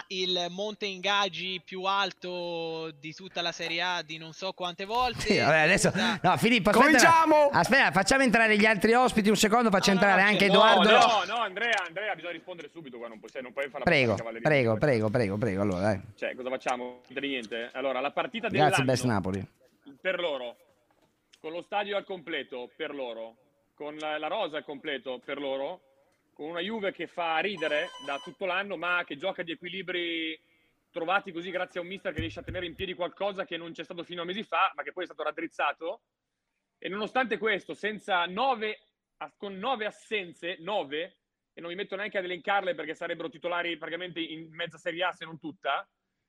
Ha il monte ingaggi più alto di tutta la Serie A di non so quante volte. Sì, vabbè, adesso no, Filippo, aspetta, Cominciamo! aspetta, facciamo entrare gli altri ospiti un secondo, faccio No, entrare no, anche no, Edoardo. No, no, Andrea, Andrea, bisogna rispondere subito qua, non puoi, non puoi fare la Prego, cavalleria. prego, prego, prego, prego, allora, dai. Cioè, cosa facciamo? Niente. Allora, la partita Grazie dell'anno Best Napoli. per loro, con lo stadio al completo per loro, con la, la rosa al completo per loro, con una Juve che fa ridere da tutto l'anno, ma che gioca di equilibri trovati così grazie a un mister che riesce a tenere in piedi qualcosa che non c'è stato fino a mesi fa, ma che poi è stato raddrizzato. E nonostante questo, senza nove, con nove assenze, nove, e non mi metto neanche ad elencarle perché sarebbero titolari praticamente in mezza Serie A se non tutta,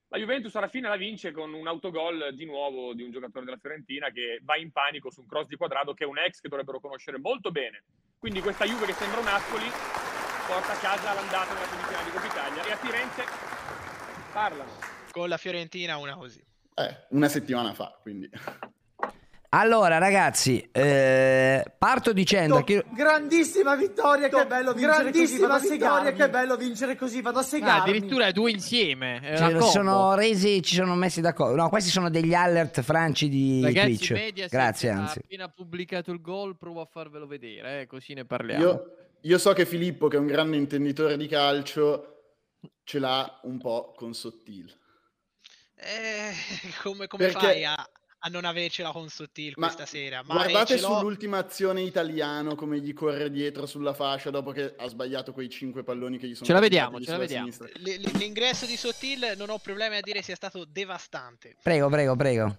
la Juventus alla fine la vince con un autogol di nuovo di un giocatore della Fiorentina che va in panico su un cross di quadrado che è un ex che dovrebbero conoscere molto bene. Quindi questa Juve che sembra un Ascoli porta a casa l'andata nella semifinale di Coppa Italia e a Firenze parlano. Con la Fiorentina una così. Eh, una settimana fa, quindi. Allora, ragazzi, eh, parto dicendo che Grandissima vittoria, che bello vincere grandissima così, vittoria, segarmi. che bello vincere così, vado a Ah, addirittura due insieme. ci sono resi, ci sono messi d'accordo. No, questi sono degli alert franci di Ragazzi, Twitch. Mediaset Grazie, ha anzi. appena pubblicato il gol, provo a farvelo vedere, eh, così ne parliamo. Io, io so che Filippo, che è un grande intenditore di calcio, ce l'ha un po' con Sottil. Eh, come come Perché- fai a, a non avercela con Sottil Ma questa sera? Ma Guardate sull'ultima azione italiano come gli corre dietro sulla fascia dopo che ha sbagliato quei cinque palloni che gli sono Ce la vediamo, ce la vediamo. sinistra. l- l'ingresso di Sottil non ho problemi a dire sia stato devastante. Prego, prego, prego.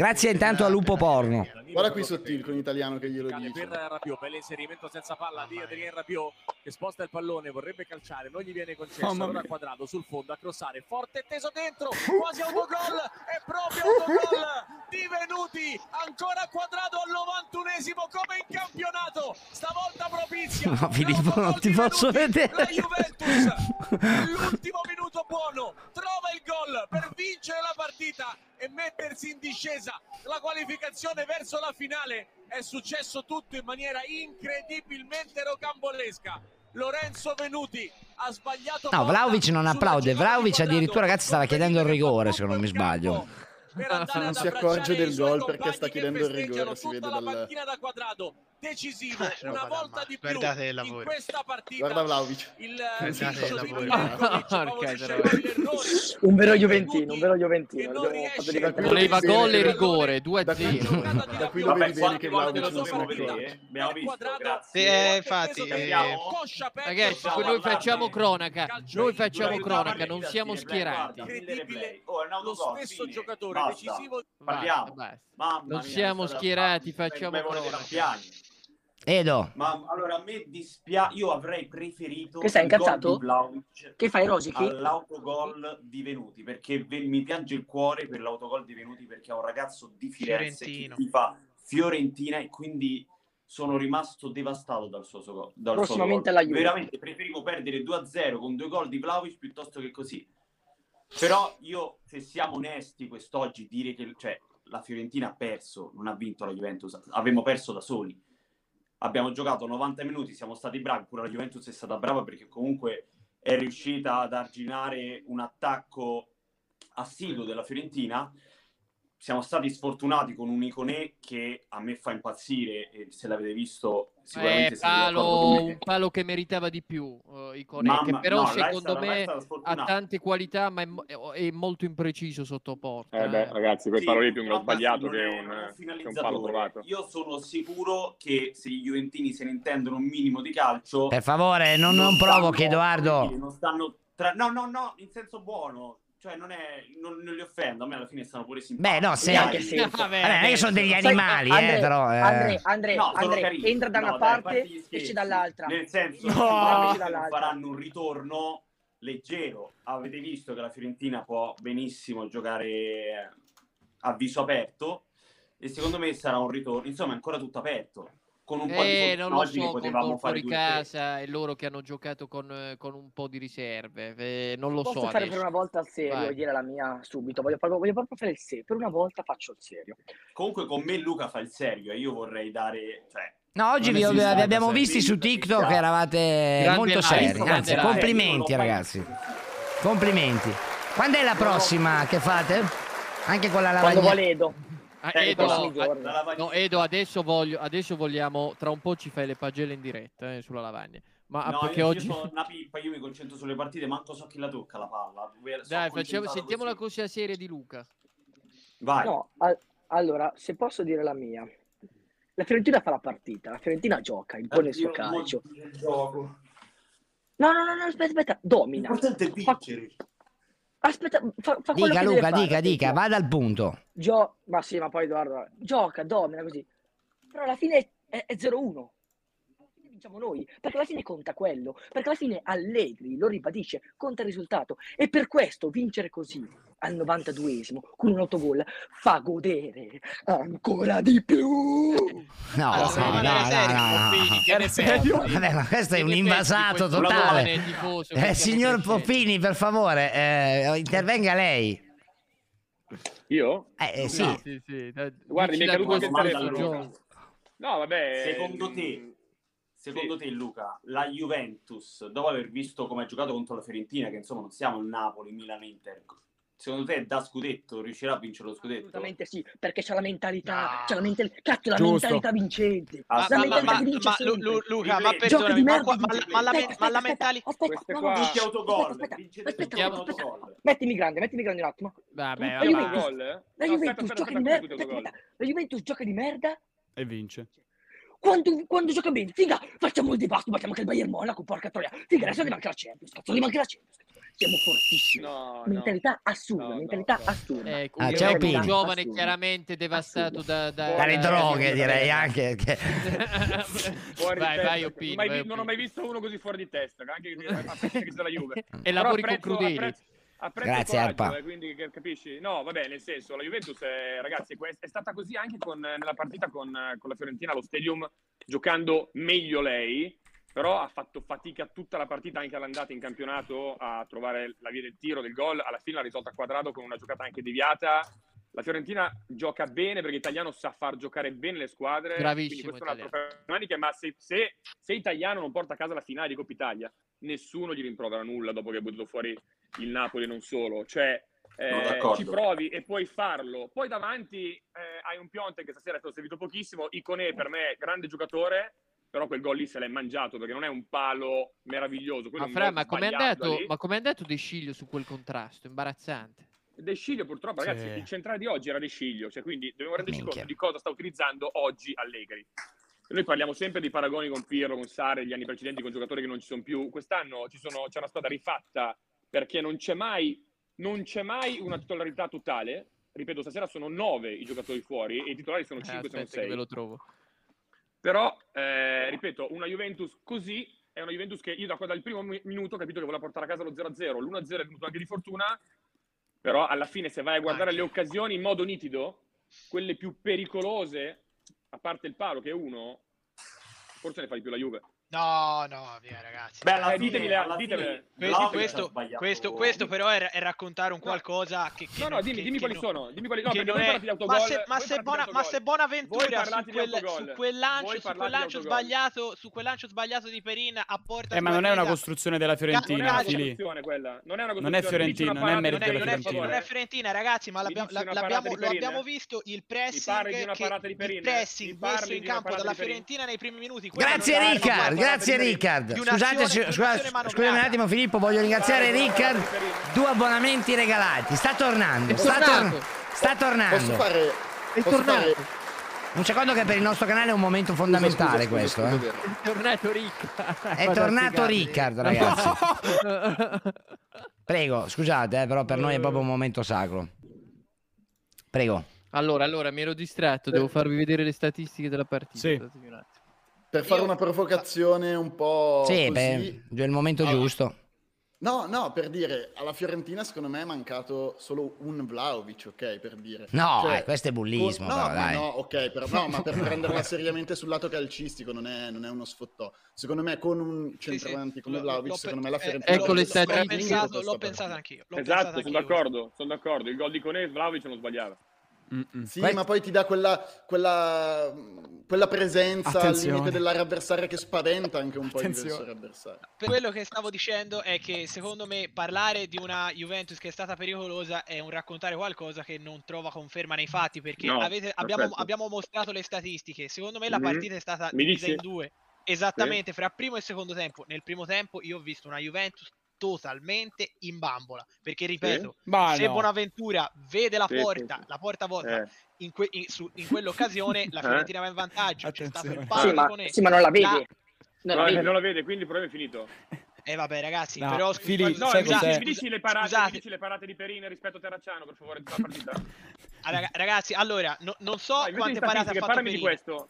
Grazie intanto a Lupo Porno. Guarda qui Sottil con l'italiano che glielo dice. per Rabiot, bell'inserimento senza palla di Adrien Rabiot che sposta il pallone, vorrebbe calciare, non gli viene concesso, Mamma allora quadrato sul fondo a crossare, forte teso dentro, quasi autogol, è proprio autogol di Venuti, ancora quadrato al 91esimo come in campionato, stavolta propizia. No, Filippo, non ti posso vedere. La Juventus, all'ultimo minuto buono, trova il gol per vincere la partita e mettersi in discesa. La qualificazione verso la finale è successo tutto in maniera incredibilmente rocambolesca. Lorenzo Venuti ha sbagliato No, Vlaovic non applaude. Vlaovic addirittura, ragazzi, stava chiedendo il rigore, se non mi sbaglio. Non si accorge del gol perché sta chiedendo il rigore, si vede la dal- panchina da quadrato decisivo Ah, una volta di più in questa partita Guarda Vlaovic. il di poi l'errore Un vero Juventino, un vero Juventino. Voleva gol e rigore, 2 a Da qui- 0. Da qui lo vedi bene che Vlaovic non se ne abbiamo visto, Sì, eh, infatti, eh, Ragazzi, noi facciamo cronaca, noi facciamo cronaca, non siamo schierati. incredibile. Lo stesso giocatore decisivo basta. Non siamo schierati, facciamo cronaca. Edo, Ma allora a me dispiace, io avrei preferito Che sei gol incazzato? Che fai, Rosichi? all'autogol di Venuti perché ve- mi piange il cuore per l'autogol di Venuti perché è un ragazzo di Firenze Fiorentino. che fa Fiorentina e quindi sono rimasto devastato dal suo, suo gol- dal suo Prossimamente gol. alla Juve. Veramente preferivo perdere 2-0 con due gol di Vlahovic piuttosto che così. Però io, se siamo onesti quest'oggi, dire che cioè, la Fiorentina ha perso, non ha vinto la Juventus, abbiamo perso da soli. Abbiamo giocato 90 minuti, siamo stati bravi, pure la Juventus è stata brava perché comunque è riuscita ad arginare un attacco assiduo della Fiorentina. Siamo stati sfortunati con un Iconè che a me fa impazzire e se l'avete visto sicuramente Eh, palo, un palo che meritava di più, uh, Iconè, che Mamma- però no, secondo me ha tante qualità, ma è, è molto impreciso sotto porta. Eh beh, eh. ragazzi, quel Sì, palo lì è più un gol sbagliato non che un, non che un palo provato. Io sono sicuro che se i Juventini se ne intendono un minimo di calcio, Per favore, non, non provochi, stanno- Edoardo. non stanno tra- no, no, no, in senso buono. Cioè, non, è, non, non li offendo, a me alla fine stanno pure simpatici. Beh, no, se... Dai, Vabbè, non è che sono degli animali, eh, Andre, però... eh. Andre, Andre, No, sono Andre, carini. entra da No, una dai, a parte, scherzi. esce dall'altra. Nel senso, No! Dall'altra. faranno un ritorno leggero. Avete visto che la Fiorentina può benissimo giocare a viso aperto e secondo me sarà un ritorno. Insomma, è ancora tutto aperto. Con un po' di Eh, lo oggi so, potevamo fare fuori tre. casa e loro che hanno giocato con, eh, con un po' di riserve, eh, non lo Posso so fare adesso. per una volta il serio Vai. e dire la mia subito. Voglio proprio, voglio proprio fare il serio. Per una volta faccio il serio. Comunque con me Luca fa il serio e io vorrei dare... Cioè, No, oggi vi, vi abbiamo visti su TikTok perché- eravate Grande molto seri. Anzi, complimenti ragazzi. Complimenti. Quando è la prossima che fate? Anche con la Quando lavagna? vuole Edo. Ah, Eh, Edo, no, Edo, adesso, voglio, adesso vogliamo, tra un po' ci fai le pagelle in diretta eh, sulla lavagna. Ma No, perché io, oggi... io sono una pippa, io mi concentro sulle partite, manco so chi la tocca la palla. Sono Dai, facciamo, sentiamo la così. cosa seria di Luca. Vai. No, a- allora, se posso dire la mia. La Fiorentina fa la partita, la Fiorentina gioca, impone il suo calcio. voglio il gioco. No, no, no, no, aspetta, aspetta, domina. L'importante è Fa- vincere. Aspetta, fa, fa quello Dica Luca, deve fare, dica, dica, vada al punto. Gio- ma sì, ma poi Edoardo, gioca, domina così. Però alla fine è, è 0-1. Vinciamo noi, perché alla fine conta quello, perché alla fine Allegri lo ribadisce, conta il risultato e per questo vincere così al 92esimo con un autogol fa godere ancora di più. No, Allora, no, no, no, no, no. pensi? Vabbè, ma questo è un invasato totale. tifoso Eh, signor? Poppini, per favore, eh, intervenga lei. Io? Eh, eh, sì. Sì, sì, sì. dai, Guardi, mi è caduto anche il telefono. No, vabbè. Secondo te, secondo te Luca, la Juventus, dopo aver visto come ha giocato contro la Fiorentina, che insomma non siamo il Napoli, Milan, Inter, secondo te da scudetto riuscirà a vincere lo scudetto? Assolutamente sì, perché c'ha la mentalità, No. c'ha la mentalità, cazzo, la mentalità vincente. Ma, La ma, mentalità ma, che vince ma Lu- Luca, ma perdonami, di ma, merda, qua- ma, ma la, aspetta, ma la mentalità... aspetta, no, no, aspetta, autogol, aspetta, vinci aspetta, Mettiamo- aspetta, aspetta. autogol. Mettimi grande, mettimi grande un attimo. Vabbè, La vabbè. Juventus- Autogol? La Juventus gioca di merda. La Juventus gioca di merda E vince. Quando, quando gioca bene. Figa, facciamo il devasto, battiamo anche il Bayern Monaco, porca troia. Figa, adesso ne manca la Champions, cazzo, manca la Champions. Siamo fortissimi. No, mentalità no. assurda, No, mentalità no. assurda. Ecco, Ah, un ciao, un giovane Assurdo. chiaramente devastato da, da- Dalle da- droghe, direi anche. che- Fuori di vai, testa. vai, Opini, Mai vai, vi- non ho mai visto uno così fuori di testa, anche che- sia la Juve. E Però lavori con Crudeli. apprezzo- apprezzo Grazie, il coraggio, Erpa. eh, quindi capisci? No, vabbè, nel senso, la Juventus, è, ragazzi, è stata così anche con- nella partita con, con la Fiorentina allo Stadium, giocando meglio lei, però ha fatto fatica tutta la partita, anche all'andata in campionato, a trovare la via del tiro, del gol. Alla fine l'ha risolta a quadrato con una giocata anche deviata. La Fiorentina gioca bene perché Italiano sa far giocare bene le squadre. Bravissimo quindi questo è un altro problema, ma se, se, se Italiano non porta a casa la finale di Coppa Italia, nessuno gli rimprovera nulla dopo che ha buttato fuori il Napoli non solo. Cioè, eh, d'accordo. ci provi e puoi farlo. Poi davanti eh, hai un Pionte che stasera è stato servito pochissimo. Iconè per me grande giocatore, però quel gol lì se l'è mangiato perché non è un palo meraviglioso. Ma è Fra, ma com'è sbagliato andato, lì. ma andato De Sciglio su quel contrasto? Imbarazzante. De Sciglio purtroppo, ragazzi, Sì. il centrale di oggi era De Sciglio, cioè quindi dobbiamo renderci Minchia. conto di cosa sta utilizzando oggi Allegri. Noi parliamo sempre di paragoni con Pirlo, con Sare, gli anni precedenti con giocatori che non ci sono più. Quest'anno ci sono- c'è una squadra rifatta perché non c'è mai, non c'è mai una titolarità totale. Ripeto, stasera sono nove i giocatori fuori e i titolari sono Eh, cinque, sono aspetta che ve sei. lo trovo. Però, eh, ripeto, una Juventus così è una Juventus che io da, dal primo mi- minuto ho capito che voleva portare a casa lo 0-0. L'1-0 è venuto anche di fortuna, però alla fine se vai a guardare le occasioni in modo nitido, quelle più pericolose, a parte il palo che è uno, forse ne fa di più la Juve. No, no, via ragazzi. Beh, alla Eh, fine- ditemi, alla ditemi. fine ha questo, questo, questo però è, è raccontare un qualcosa che, che No, no, dimmi, che- dimmi che quali non- sono. Dimmi quali no, perché voi è- parlate di ma se, ma se, Bona- ma se Bonaventura su quel, su quel lancio, su quel lancio sbagliato su quel lancio sbagliato di Perin a porta Eh, ma non è una costruzione della Non è Fiorentina, una Fili. costruzione quella. Non è una Non è costruzione. Fiorentina, non è merito non è, della Fiorentina. non è Fiorentina, ragazzi, ma l'abbiamo, lo abbiamo visto il pressing, il pressing messo in campo dalla? Fiorentina nei primi minuti. Grazie non grazie di Scusate, un'azione- scu- di scusa- un'azione scusami un attimo Filippo, voglio ringraziare Ricard. Due abbonamenti regalati. Sta tornando, sta, tor- sta tornando. Posso fare... È posso tornato. fare- Un secondo che per il nostro canale è un momento fondamentale scusa, questo. scusa, eh. scusa, È tornato Ricca. È tornato Ricard, ragazzi. Prego, scusate, eh, però per noi è proprio un momento sacro. Prego. Allora, allora, mi ero distratto, devo farvi vedere le statistiche della partita. Sì. Per fare una provocazione un po' Sì, così... beh, è il momento giusto. No, no, per dire, alla Fiorentina secondo me è mancato solo un Vlaovic, ok, per dire. No, Cioè, eh, questo è bullismo, no, però, dai. no, ok, però, no, ma per prenderla seriamente sul lato calcistico non è, non è uno sfottò. Secondo me con un centravanti come L'ho- Vlaovic, l'ho- secondo me la eh, Fiorentina... ecco le statistiche. pensato- l'ho pensato anch'io. L'ho Esatto, pensato sono anch'io. d'accordo, sono d'accordo. Il gol di Conè, Vlaovic non sbagliava. Sì, Questo- ma poi ti dà quella, quella, quella presenza al Attenzione. limite dell'area avversaria che spaventa anche un po' Attenzione. difensori avversari. Per quello che stavo dicendo è che secondo me parlare di una Juventus che è stata pericolosa è un raccontare qualcosa che non trova conferma nei fatti perché No, avete- abbiamo, abbiamo mostrato le statistiche. Secondo me la Mhm. partita è stata divisa in due. Esattamente, fra primo e secondo tempo. Nel primo tempo io ho visto una Juventus totalmente in bambola perché ripeto Ma se no. Bonaventura vede la Sì, sì, porta sì. la porta vuota Eh. in, que- in- su- in quell'occasione la Eh. Fiorentina va in vantaggio c'è stato il Attenzione. palo Sì, ma, sì, non la vede. La- Non No, la eh, vede. non la vede, quindi il problema è finito. eh vabbè ragazzi No, però Fili, scusate- No, sai cos'è? mi dici le parate, Scusate. mi dici le parate di Perin rispetto a Terracciano, per favore, di quella partita. Ah, raga- ragazzi, allora, no- non so metti quante parate ha fatto parlami di questo.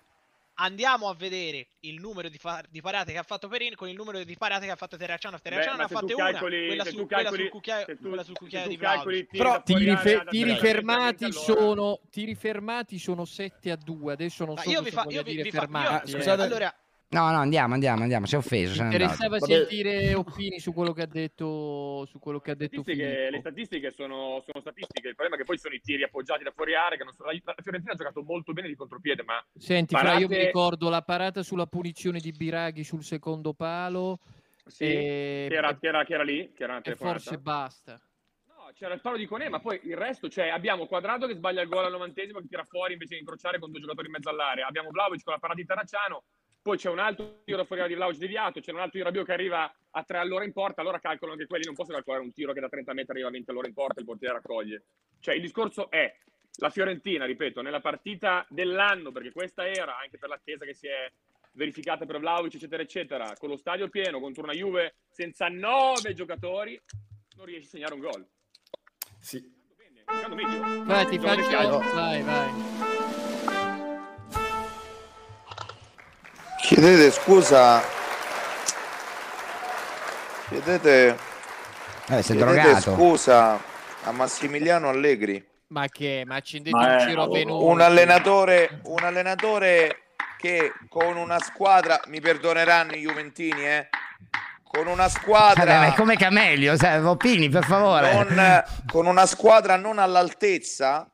Andiamo a vedere il numero di, fa- di parate che ha fatto Perin con il numero di parate che ha fatto Terracciano. Terracciano Beh, ha fatte una, calcoli- quella, su, tu quella calcoli- sul cucchiaio, tu- quella sul cucchiaio di calcoli Però tiri, fe- tiri fermati allora- sono tiri fermati sono 7 a 2. Adesso non Ma so io cosa vi fa- voglia io vi- dire vi fa- io- fermati. Eh. scusate. Allora, No, no, andiamo, andiamo, andiamo. Si è offeso, Mi andato. interessava sentire opini su quello che ha detto su quello che ha detto Statistiche- le statistiche sono, sono statistiche, il problema è che poi sono i tiri appoggiati da fuori area, che non sono- la Fiorentina ha giocato molto bene di contropiede, ma Senti, Fra, io mi parate- ricordo la parata sulla punizione di Biraghi sul secondo palo sì, e, che, era, che era- che era lì, che era e forse basta. No, c'era il palo di Conè, ma poi il resto, cioè abbiamo Quadrado che sbaglia il gol al novantesimo che tira fuori invece di incrociare con due giocatori in mezzo all'area, abbiamo Vlaovic con la parata di Taracciano, poi c'è un altro tiro da fuori di Vlaovic deviato, c'è un altro di Rabiot che arriva a tre all'ora in porta, allora calcolano anche quelli, non posso calcolare un tiro che da 30 metri arriva a 20 all'ora in porta e il portiere raccoglie. Cioè il discorso è la Fiorentina, ripeto, nella partita dell'anno, perché questa era anche per l'attesa che si è verificata per Vlaovic, eccetera, eccetera, con lo stadio pieno contro una Juve senza nove giocatori, non riesce a segnare un gol. Sì. Meglio. Vai, ti faccio... Vai, vai. Chiedete scusa. Chiedete, Eh, sei chiedete drogato. scusa a Massimiliano Allegri, Ma che? Ma accendete Ma un giro Venuto. un allenatore, un allenatore che con una squadra, mi perdoneranno i Juventini, eh, con una Vabbè, ma squadra è come Camelio, sai, opini per favore. non, con una squadra non all'altezza,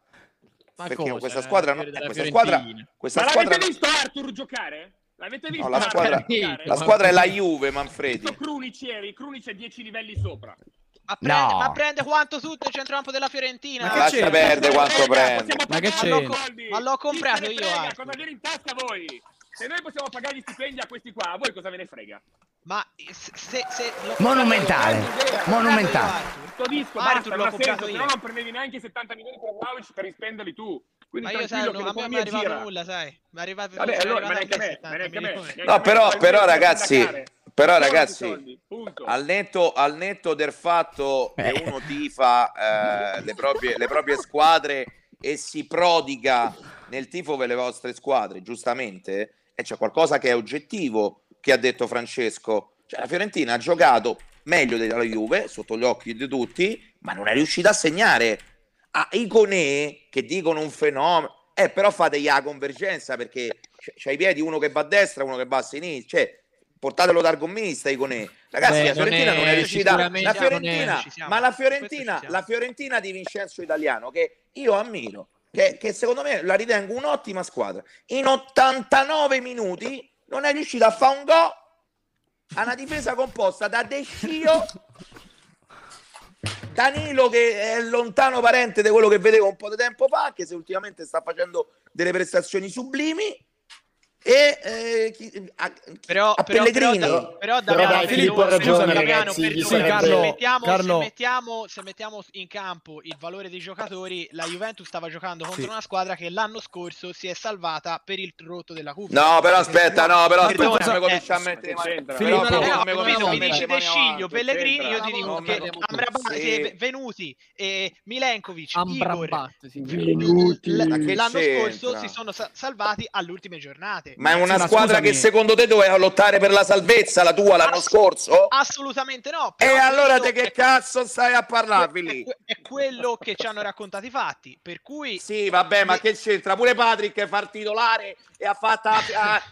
Ma perché cosa? questa squadra, non- Della questa squadra, questa Ma squadra, l'avete visto Arthur giocare? L'avete visto no, la squadra, la squadra è la Juve, Manfredi. Visto Krunic ieri, Krunic è 10 livelli sopra. Ma prende, No. ma prende quanto tutto il centrocampo della Fiorentina? Ma che Lascia c'è? perdere quanto prende. Ma che soldi. Ma l'ho comprato io, frega? Arthur. Cosa viene in tasca voi? Se noi possiamo pagare gli stipendi a questi qua, a voi cosa ve ne frega? Ma se, se, Monumentale. io, comprato Monumentale. io, Arthur. Sto disco, Arthur, basta, l'ho comprato senso, se io. no non prendevi neanche i 70 milioni per Vlaovic per rispenderli tu. Quindi Ma io sai, non, che a me non mi è arrivato gira. nulla, sai. Mi è arrivato Vabbè, allora, ma neanche me, 70 ma neanche a me. neanche a No, me, però, però ragazzi, però ragazzi, soldi, al netto, al netto del fatto che Eh. uno tifa eh, le, proprie, le proprie squadre e si prodiga nel tifo per le vostre squadre, giustamente, e c'è qualcosa che è oggettivo che ha detto Francesco. Cioè, la Fiorentina ha giocato meglio della Juve, sotto gli occhi di tutti, ma non è riuscita a segnare. A Iconè, che dicono un fenomeno, eh, però fategli la convergenza perché c- c'hai i piedi uno che va a destra, uno che va a sinistra. Cioè, portatelo dal gommista, Iconè. Ragazzi, Beh, la Fiorentina non non è- è, riuscita. La è- Fiorentina, siamo. ma la Fiorentina, la Fiorentina di Vincenzo Italiano, che io ammiro, che, che secondo me la ritengo un'ottima squadra. In 89 minuti non è riuscita a fare un gol a una difesa composta da De Scio, Danilo che è lontano parente di quello che vedevo un po' di tempo fa, anche se ultimamente sta facendo delle prestazioni sublimi. E eh, chi- a, Però, a però, Pellegrini. però, però, Però Damiano, dai, Filippo ha ragione, ragazzi, perdona, sarebbe- se, Carlo, mettiamo, Carlo. se, mettiamo, se mettiamo in campo il valore dei giocatori, la Juventus stava giocando contro Sì. una squadra che l'anno scorso si è salvata per il rotto della cuffia. No, però aspetta, no, però aspetta, mi eh, comincia a mettere? Filippo, No, no, capito, mi dici De Sciglio, Pellegrini, io ti dico che Amrabat, Sì. Venuti, e Milenkovic, Igor, l'anno scorso si sono sa- salvati alle ultime giornate. Ma è una Sì, squadra scusami. che secondo te doveva lottare per la salvezza, la tua l'anno Ass- scorso? Assolutamente no. E allora te che cazzo stai a parlarvi è lì? è quello che ci hanno raccontato i fatti. Per cui Sì, vabbè, ma che c'entra? Pure Patrick fa il titolare e ha fatto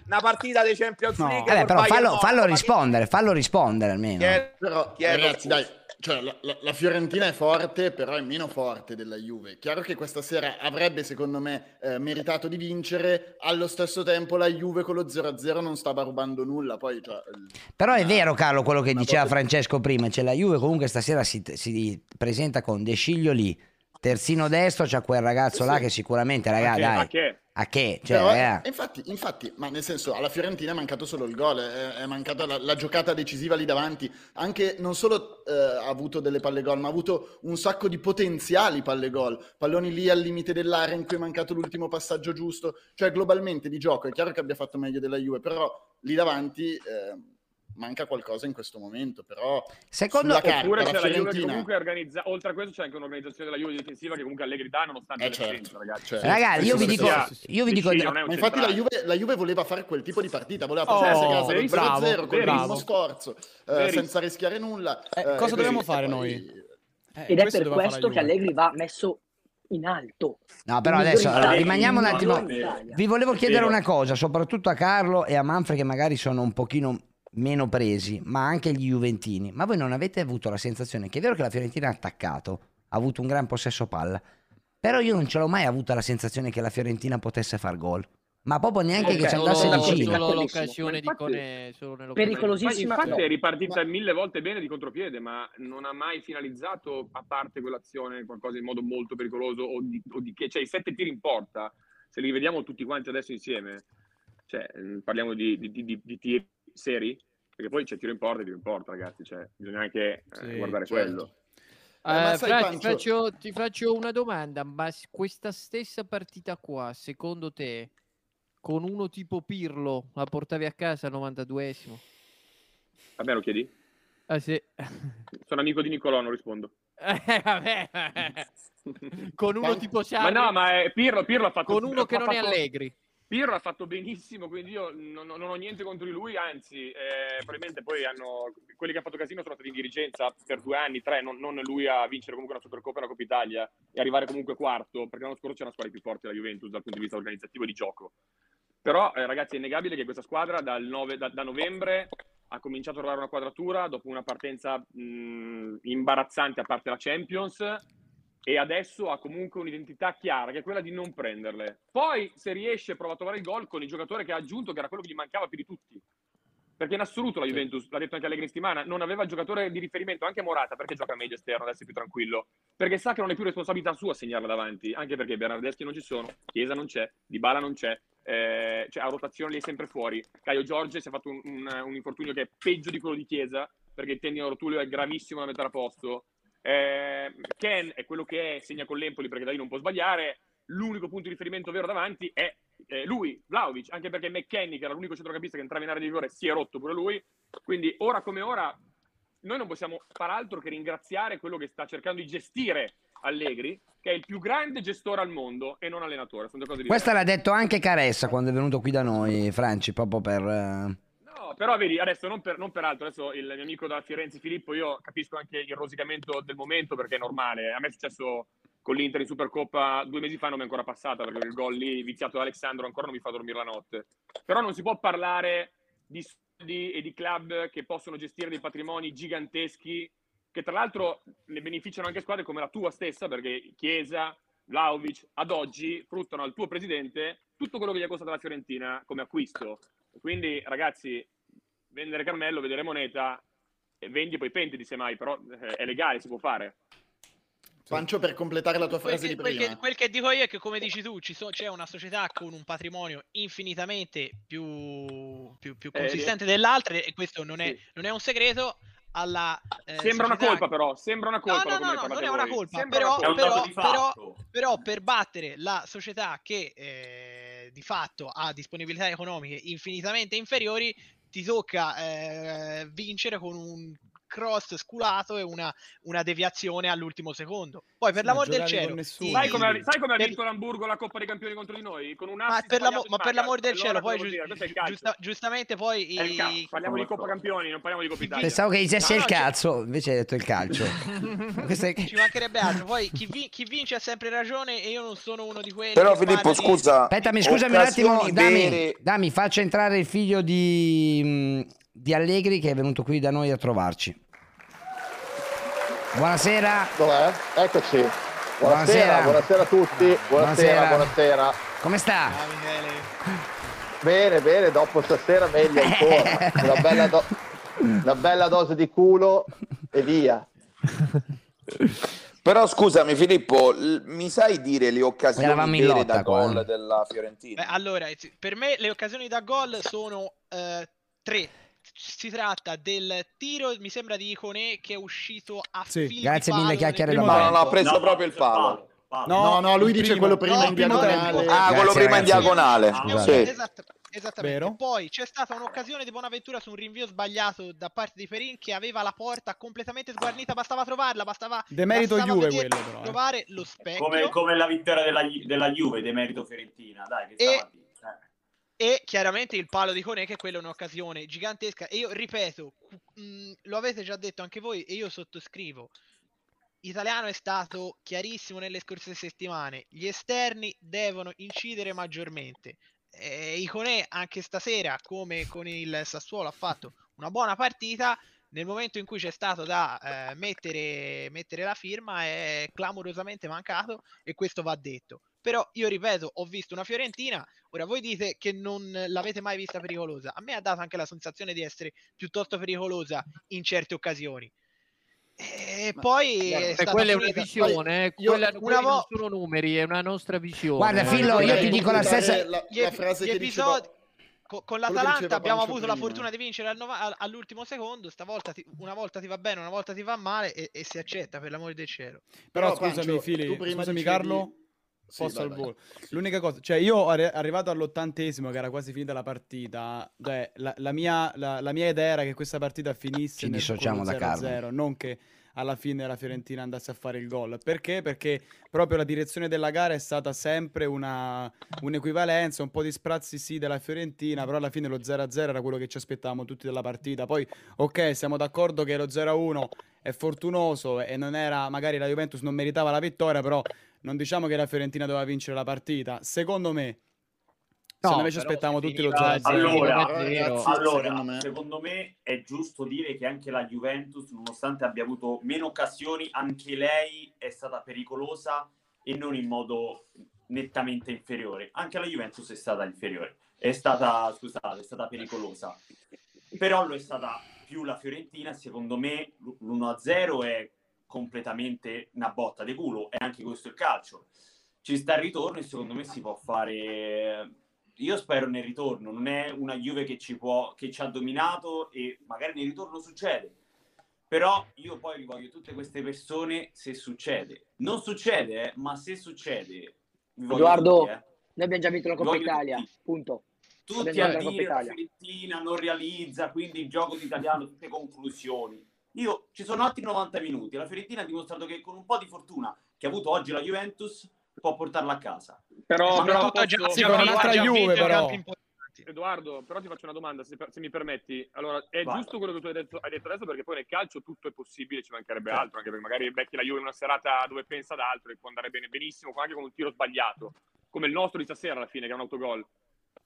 una partita dei Champions No. League. Vabbè, però fallo, fallo che- rispondere, fallo rispondere almeno. chi è- Però, chi è ragazzi, dai, cioè, la, la- la Fiorentina è forte, però è meno forte della Juve. Chiaro che questa sera avrebbe, secondo me, eh, meritato di vincere. Allo stesso tempo, la Juve con lo 0-0 non stava rubando nulla. Poi, cioè, il- Però è una- vero, Carlo, quello che diceva botte- Francesco prima. Cioè, la Juve comunque stasera si, si presenta con De Sciglio lì. Terzino destro c'è quel ragazzo là che sicuramente, ragazzi, Ma dai. che? A che? Cioè, Però, eh, infatti, infatti, ma nel senso, alla Fiorentina è mancato solo il gol, è, è mancata la, la giocata decisiva lì davanti. Anche non solo eh, ha avuto delle palle gol, ma ha avuto un sacco di potenziali palle gol. Palloni lì al limite dell'area in cui è mancato l'ultimo passaggio giusto. Cioè, globalmente di gioco è chiaro che abbia fatto meglio della Juve, però lì davanti eh, manca qualcosa in questo momento. Però Secondo- carta Oppure la c'è la Juve Fiorentina... comunque organizza, oltre a questo c'è anche un'organizzazione della Juve difensiva che comunque Allegri dà nonostante Eh, certo, assenze, ragazzi. certo. Ragazzi, io vi dico, io vi dico, Sì, Ma infatti la. Juve, la Juve voleva fare quel tipo di partita, voleva Oh, portarsi a casa lo verissimo, 0-0 con il minimo sforzo, eh, senza rischiare nulla. Eh, eh, cosa dobbiamo fare noi? Eh, Ed è per questo che Juve. Allegri va messo in alto. No, però adesso allora, rimaniamo un attimo. Vi volevo chiedere una cosa, soprattutto a Carlo e a Manfred che magari sono un pochino meno presi, ma anche gli Juventini. Ma voi non avete avuto la sensazione che è vero che la Fiorentina ha attaccato, ha avuto un gran possesso palla, però io non ce l'ho mai avuta la sensazione che la Fiorentina potesse far gol. Ma proprio neanche Ok, che ci solo- andasse vicino. solo- l'occasione di Cone, solo. Pericolosissima. Ma infatti è ripartita Ma- mille volte bene di contropiede, ma non ha mai finalizzato, a parte quell'azione, qualcosa in modo molto pericoloso o di, o di che, cioè i sette tiri in porta, se li vediamo tutti quanti adesso insieme, cioè mm, parliamo di, di, di, di tiri seri, perché poi c'è tiro in porta e tiro in porta, ragazzi, cioè bisogna anche eh, Sì, guardare certo. quello. Eh, ma Eh, Fra, ti, faccio, ti faccio una domanda, ma questa stessa partita qua, secondo te, con uno tipo Pirlo, la portavi a casa al 92esimo? A me lo chiedi? Ah sì. Sono amico di Nicolò, non rispondo. Eh, vabbè. con uno tipo Ma Sarri, no, ma è- Pirlo, Pirlo ha fatto... con uno che non è fatto- Allegri. Pirlo ha fatto benissimo, quindi io non, non ho niente contro di lui, anzi, eh, probabilmente poi hanno quelli che hanno fatto casino sono stati in dirigenza per due anni, tre, non, non lui a vincere comunque una Supercoppa e una Coppa Italia e arrivare comunque quarto, perché l'anno scorso c'era una squadra più forte della Juventus dal punto di vista organizzativo e di gioco. Però, eh, ragazzi, è innegabile che questa squadra nove- da, da novembre ha cominciato a trovare una quadratura dopo una partenza mh, imbarazzante a parte la Champions e adesso ha comunque un'identità chiara che è quella di non prenderle. Poi se riesce prova a trovare il gol con il giocatore che ha aggiunto che era quello che gli mancava più di tutti. Perché in assoluto la Juventus, l'ha detto anche Allegri settimana, non aveva il giocatore di riferimento, anche Morata, perché gioca meglio esterno, adesso è più tranquillo. Perché sa che non è più responsabilità sua segnarla davanti, anche perché Bernardeschi non ci sono, Chiesa non c'è, Dybala non c'è, eh, cioè a rotazione lì è sempre fuori. Caio Giorge si è fatto un, un- un infortunio che è peggio di quello di Chiesa, perché il tendine rotuleo è gravissimo da mettere a posto. Eh, Ken è quello che è, segna con l'Empoli perché da lì non può sbagliare. L'unico punto di riferimento vero davanti è eh, lui, Vlaovic, anche perché McKenny, che era l'unico centrocampista che entrava in area di rigore, si è rotto pure lui. Quindi ora come ora noi non possiamo far altro che ringraziare quello che sta cercando di gestire Allegri, che è il più grande gestore al mondo e non allenatore. Sono due cose diverse. Questa l'ha detto anche Caressa quando è venuto qui da noi, Franci, proprio per... però vedi, adesso non per, non per altro, adesso il mio amico da Firenze Filippo, io capisco anche il rosicamento del momento perché è normale. A me è successo con l'Inter in Supercoppa due mesi fa, non mi è ancora passata perché il gol lì viziato da Alessandro ancora non mi fa dormire la notte. Però non si può parlare di soldi e di club che possono gestire dei patrimoni giganteschi, che tra l'altro ne beneficiano anche squadre come la tua stessa, perché Chiesa, Vlaovic, ad oggi fruttano al tuo presidente tutto quello che gli è costato la Fiorentina come acquisto. Quindi, ragazzi, vendere cammello, vedere moneta, e vendi poi pentiti semmai, però eh, è legale, si può fare. Pancio per completare la tua Quel frase che, di quel prima. che- quel che dico io è che, come dici tu, ci so- c'è una società con un patrimonio infinitamente più, più- più Eh, consistente dell'altra, e questo non è, sì. non è un segreto. Alla, eh, Sembra una società- colpa, però. Sembra una colpa. no, no, no, non è una voi. colpa, però, una colpa. però, però, però per battere la società che eh, di fatto ha disponibilità economiche infinitamente inferiori, ti tocca eh, vincere con un cross sculato e una, una deviazione all'ultimo secondo. Poi per Sì, l'amor ma del cielo, nessuno. Sai come, ha- sai come ha per- vinto l'Hamburgo la Coppa dei Campioni contro di noi? Con un ma assist per, l'amo- ma per l'amor del Allora, cielo, poi giu- giusta- giustamente poi i-. Parliamo di Coppa Campioni, non parliamo di Coppa Italia. Pensavo che dicessi No, il cazzo, invece hai detto il calcio. Ci mancherebbe altro. Poi chi, vi- chi vince ha sempre ragione e io non sono uno di quelli. Però Filippo, scusa, Aspettami, scusami un attimo, dammi, dammi, faccia entrare il figlio di, mh, di Allegri che è venuto qui da noi a trovarci. Buonasera. Dov'è? Eccoci. Buonasera. Buonasera, buonasera a tutti. Buonasera, Buonasera. buonasera. Come sta? Bene, bene, dopo stasera meglio ancora. Una bella, do- una bella dose di culo e via. Però scusami Filippo, l- mi sai dire le occasioni lotta da gol della Fiorentina? Beh, allora, per me le occasioni da gol sono eh, tre. Si tratta del tiro, mi sembra di Icone, che è uscito a Sì. fil Grazie mille chiacchiere da No, non ha preso No, proprio il palo. No, no, lui dice primo. quello prima No, in primo diagonale. tempo. Ah, quello Grazie, prima in ragazzi. diagonale. Scusate. Sì. Esatto, esattamente. Vero? Poi c'è stata un'occasione di Bonaventura su un rinvio sbagliato da parte di Perin che aveva la porta completamente sguarnita, bastava trovarla, bastava, Demerito bastava Juve quello, però, eh. trovare lo specchio. Come, come la vittoria della, della Juve, demerito Fiorentina. Dai, che E- stava a dire. Eh. E chiaramente il palo di Conè, che quella è un'occasione gigantesca. E io ripeto, mh, lo avete già detto anche voi, e io sottoscrivo. Italiano è stato chiarissimo nelle scorse settimane. Gli esterni devono incidere maggiormente. E Iconè anche stasera, come con il Sassuolo, ha fatto una buona partita. Nel momento in cui c'è stato da eh, mettere, mettere la firma è clamorosamente mancato e questo va detto. Però io ripeto, ho visto una Fiorentina, ora voi dite che non l'avete mai vista pericolosa. A me ha dato anche la sensazione di essere piuttosto pericolosa in certe occasioni. E poi è Beh, stata quella è una finita- visione, eh, Io- quella, una quelli non vo- sono numeri, è una nostra visione. Guarda, Eh, Fillo, io ti dico la stessa- La, gli, la ep- frase gli che diceva... episodi co- con l'Atalanta diceva abbiamo avuto la prima. fortuna di vincere al nova- al- all'ultimo secondo. Stavolta ti- una volta ti va bene, una volta ti va male e, e si accetta per l'amore del cielo. Però, Però, scusami, Pancio, Fili, scusami dicevi- Carlo, Sì, posso vai, al volo. L'unica cosa, cioè io arri- arrivato all'ottantesimo, che era quasi finita la partita, cioè, la, la mia, la- la mia idea era che questa partita finisse Ci nel, dissociamo con lo da Carlo. 0-0, non che alla fine la Fiorentina andasse a fare il gol. Perché? Perché proprio la direzione della gara è stata sempre una, un'equivalenza, un po' di sprazzi sì della Fiorentina, però alla fine lo 0-0 era quello che ci aspettavamo tutti dalla partita. Poi, ok, siamo d'accordo che lo 0-1 è fortunoso e non era, magari la Juventus non meritava la vittoria, però non diciamo che la Fiorentina doveva vincere la partita. Secondo me, No, secondo me ci aspettavamo se tutti lo finiva 0-0. Allora, ragazzi, allora, secondo me- secondo me è giusto dire che anche la Juventus, nonostante abbia avuto meno occasioni, anche lei è stata pericolosa e non in modo nettamente inferiore. Anche la Juventus è stata inferiore, è stata, scusate, è stata pericolosa. Però lo è stata più la Fiorentina, secondo me l'1-0 è completamente una botta di culo, e anche questo è il calcio. Ci sta il ritorno e secondo me si può fare io spero nel ritorno, non è una Juve che ci, può, che ci ha dominato e magari nel ritorno succede. Però io poi rivoglio tutte queste persone se succede. Non succede, eh, ma se succede... Edoardo, tutti, eh. noi abbiamo già vinto la Coppa voglio Italia, tutti. punto. Tutti a la dire la Italia. Fiorentina non realizza, quindi il gioco d'italiano, tutte conclusioni. Io ci sono altri 90 minuti. La Fiorentina ha dimostrato che con un po' di fortuna che ha avuto oggi la Juventus può portarla a casa. Però, Ma però ha già- posso- Sì, già un'altra Juve, però. Edoardo, però ti faccio una domanda, se, se mi permetti. Allora, è Vai. giusto quello che tu hai detto, hai detto adesso, perché poi nel calcio tutto è possibile, ci mancherebbe Certo. altro, anche perché magari becchi la Juve in una serata dove pensa ad altro e può andare bene benissimo, anche con un tiro sbagliato, come il nostro di stasera alla fine, che è un autogol.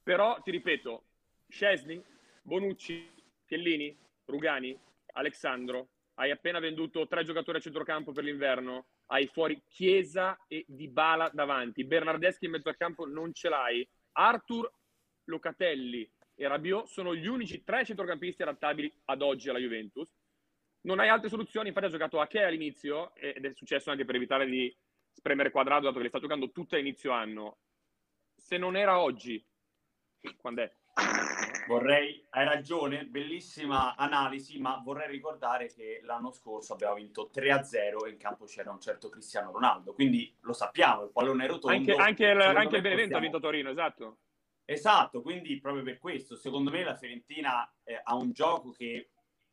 Però, ti ripeto, Scesni, Bonucci, Chiellini, Rugani, Alexandro, hai appena venduto tre giocatori a centrocampo per l'inverno, hai fuori Chiesa e Dybala davanti, Bernardeschi in mezzo al campo non ce l'hai, Arthur, Locatelli e Rabiot sono gli unici tre centrocampisti adattabili ad oggi alla Juventus. Non hai altre soluzioni, infatti ha giocato Ake all'inizio ed è successo anche per evitare di spremere quadrato, dato che le sta giocando tutte a inizio anno. Se non era oggi, quando è? Vorrei, hai ragione, bellissima analisi, ma vorrei ricordare che l'anno scorso abbiamo vinto 3-0 e in campo c'era un certo Cristiano Ronaldo, quindi lo sappiamo, il pallone rotondo. Anche, anche il, anche il Benevento ha possiamo- vinto Torino, esatto. Esatto, quindi proprio per questo, secondo me la Fiorentina eh, ha un gioco che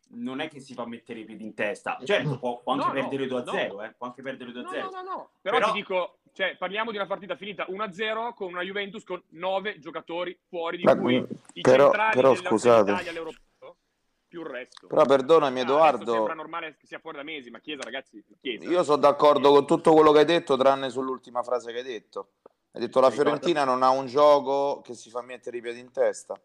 non è che si fa mettere i piedi in testa. Certo, può, può anche No, perdere 2-0, no. eh, può anche perdere 2-0. No, no, no, Però, ti dico, cioè, parliamo di una partita finita 1-0 con una Juventus con 9 giocatori fuori, di Ma- cui i però- centrali però della- scusate. più il resto. Però perdonami, Ah, Edoardo. sembra normale che sia fuori da mesi, ma Chiesa, ragazzi, Chiesa. Io sono d'accordo con tutto quello che hai detto, tranne sull'ultima frase che hai detto. Hai detto la Fiorentina non ha un gioco che si fa mettere i piedi in testa.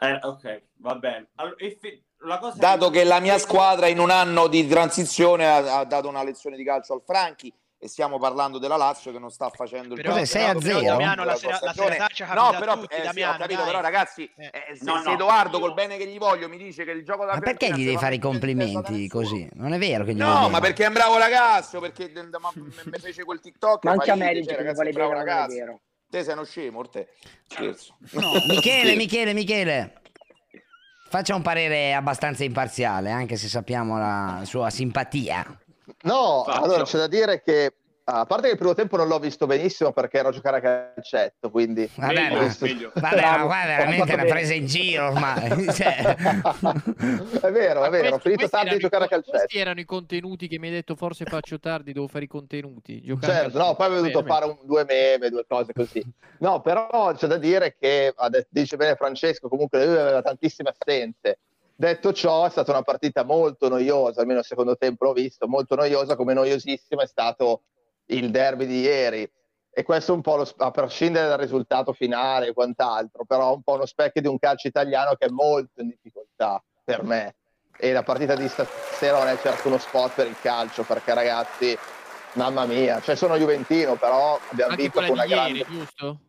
Eh, ok, va bene. Allora, effe- la cosa Dato che la mia squadra in un anno di transizione ha, ha dato una lezione di calcio al Franchi e stiamo parlando della Lazio che non sta facendo il Però- gioco Sei a però, zero? Damiano, la sua sera- la stagione. serenaccia No, capita a però tutti, eh, sì, capito, però ragazzi, eh, se, No, se no, Edoardo col bene che gli voglio mi dice che il gioco da Ma perché gli devi fare i complimenti così? Non è vero che gli No, ma perché è un bravo ragazzo, perché ma- mi fece quel TikTok Ma anche a me dice che ragazzi, è un vuole bravo ragazzo. Te sei uno scemo, Orte. Scherzo. Michele, Michele, Michele. Faccia un parere abbastanza imparziale, anche se sappiamo la sua simpatia. No, Faccio. allora c'è da dire che a parte che il primo tempo non l'ho visto benissimo perché ero a giocare a calcetto, quindi Vabbè, ma, Questo- vabbè, ma qua Ho veramente una presa in giro ormai. Cioè, È vero, è vero, ho finito Questi tardi erano a giocare a calcetto. Questi erano i contenuti che mi hai detto forse faccio tardi, devo fare i contenuti. Certo, no, poi avevo dovuto fare un- due meme, due cose così. No, però c'è da dire che, dice bene Francesco, comunque lui aveva tantissime assenze. Detto ciò, è stata una partita molto noiosa, almeno il secondo tempo l'ho visto, molto noiosa, come noiosissimo è stato il derby di ieri. E questo un po' lo, a prescindere dal risultato finale e quant'altro, però un po' uno specchio di un calcio italiano che è molto in difficoltà per me. E la partita di stasera non è certo uno spot per il calcio, perché ragazzi, mamma mia, cioè sono Juventino, però abbiamo Anche vinto quella con una ieri, grande... giusto?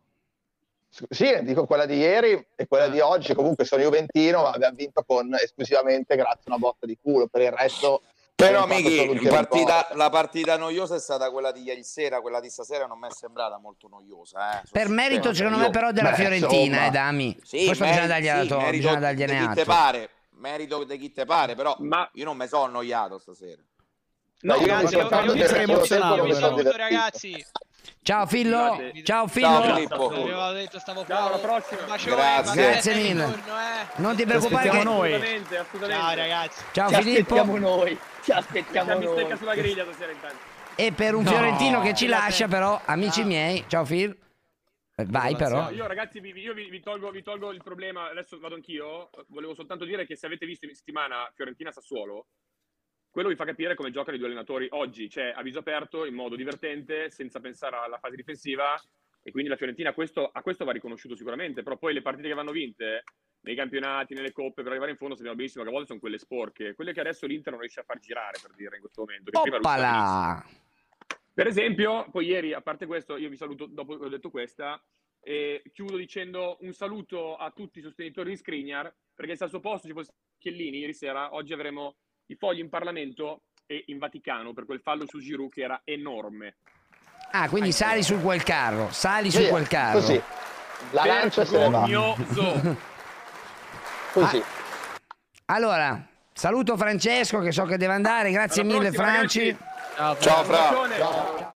Sì, dico quella di ieri e quella Ah. di oggi, comunque sono Juventino, ma abbiamo vinto con esclusivamente grazie a una botta di culo, per il resto... Però, Miki, partita- la partita noiosa è stata quella di ieri sera, quella di stasera non mi è sembrata molto noiosa. eh. per merito, secondo me, però, della Beh, Fiorentina, insomma. eh, Dami. Sì, Questo meri- bisogna dargli, sì, atto, merito bisogna dargliene di chi te pare, merito di chi te pare, però io non mi sono annoiato stasera. No, io Ragazzi, mi io, sono io emozionato, io mi sono saluto, divertito. ragazzi. Ciao Fillo, ciao Fillo. Ciao, Filippo. Avevo detto stavo Ciao, alla prossima. Un bacione, Grazie. Grazie mille. ritorno, eh. Non ti preoccupare che Assolutamente, assolutamente. Ciao ragazzi. Ciao Ci Filippo. aspettiamo noi, ci aspettiamo noi. bistecca sulla griglia stasera intanto. E per un No. fiorentino che ci lascia, però, amici miei, ciao Phil. Eh, Vai però. No, io ragazzi vi, io vi, vi tolgo, vi tolgo il problema, adesso vado anch'io, volevo soltanto dire che se avete visto in settimana Fiorentina-Sassuolo, quello vi fa capire come giocano i due allenatori oggi, cioè a viso aperto, in modo divertente, senza pensare alla fase difensiva e quindi la Fiorentina a questo, a questo va riconosciuto sicuramente, però poi le partite che vanno vinte nei campionati, nelle coppe, per arrivare in fondo sappiamo benissimo che a volte sono quelle sporche, quelle che adesso l'Inter non riesce a far girare, per dire, in questo momento. per esempio, poi ieri, a parte questo, io vi saluto dopo che ho detto questa, e chiudo dicendo un saluto a tutti i sostenitori di Skriniar, perché se al suo posto ci fosse Chiellini ieri sera, oggi avremo i fogli in Parlamento e in Vaticano per quel fallo su Giroud che era enorme. Ah, quindi sali su quel carro, sali su Via, quel carro. Così. La lancia se ne va. Così. Allora, saluto Francesco che so che deve andare, grazie Alla mille prossima, Franci. ragazzi. Ciao, Ciao Un Fra. bacione.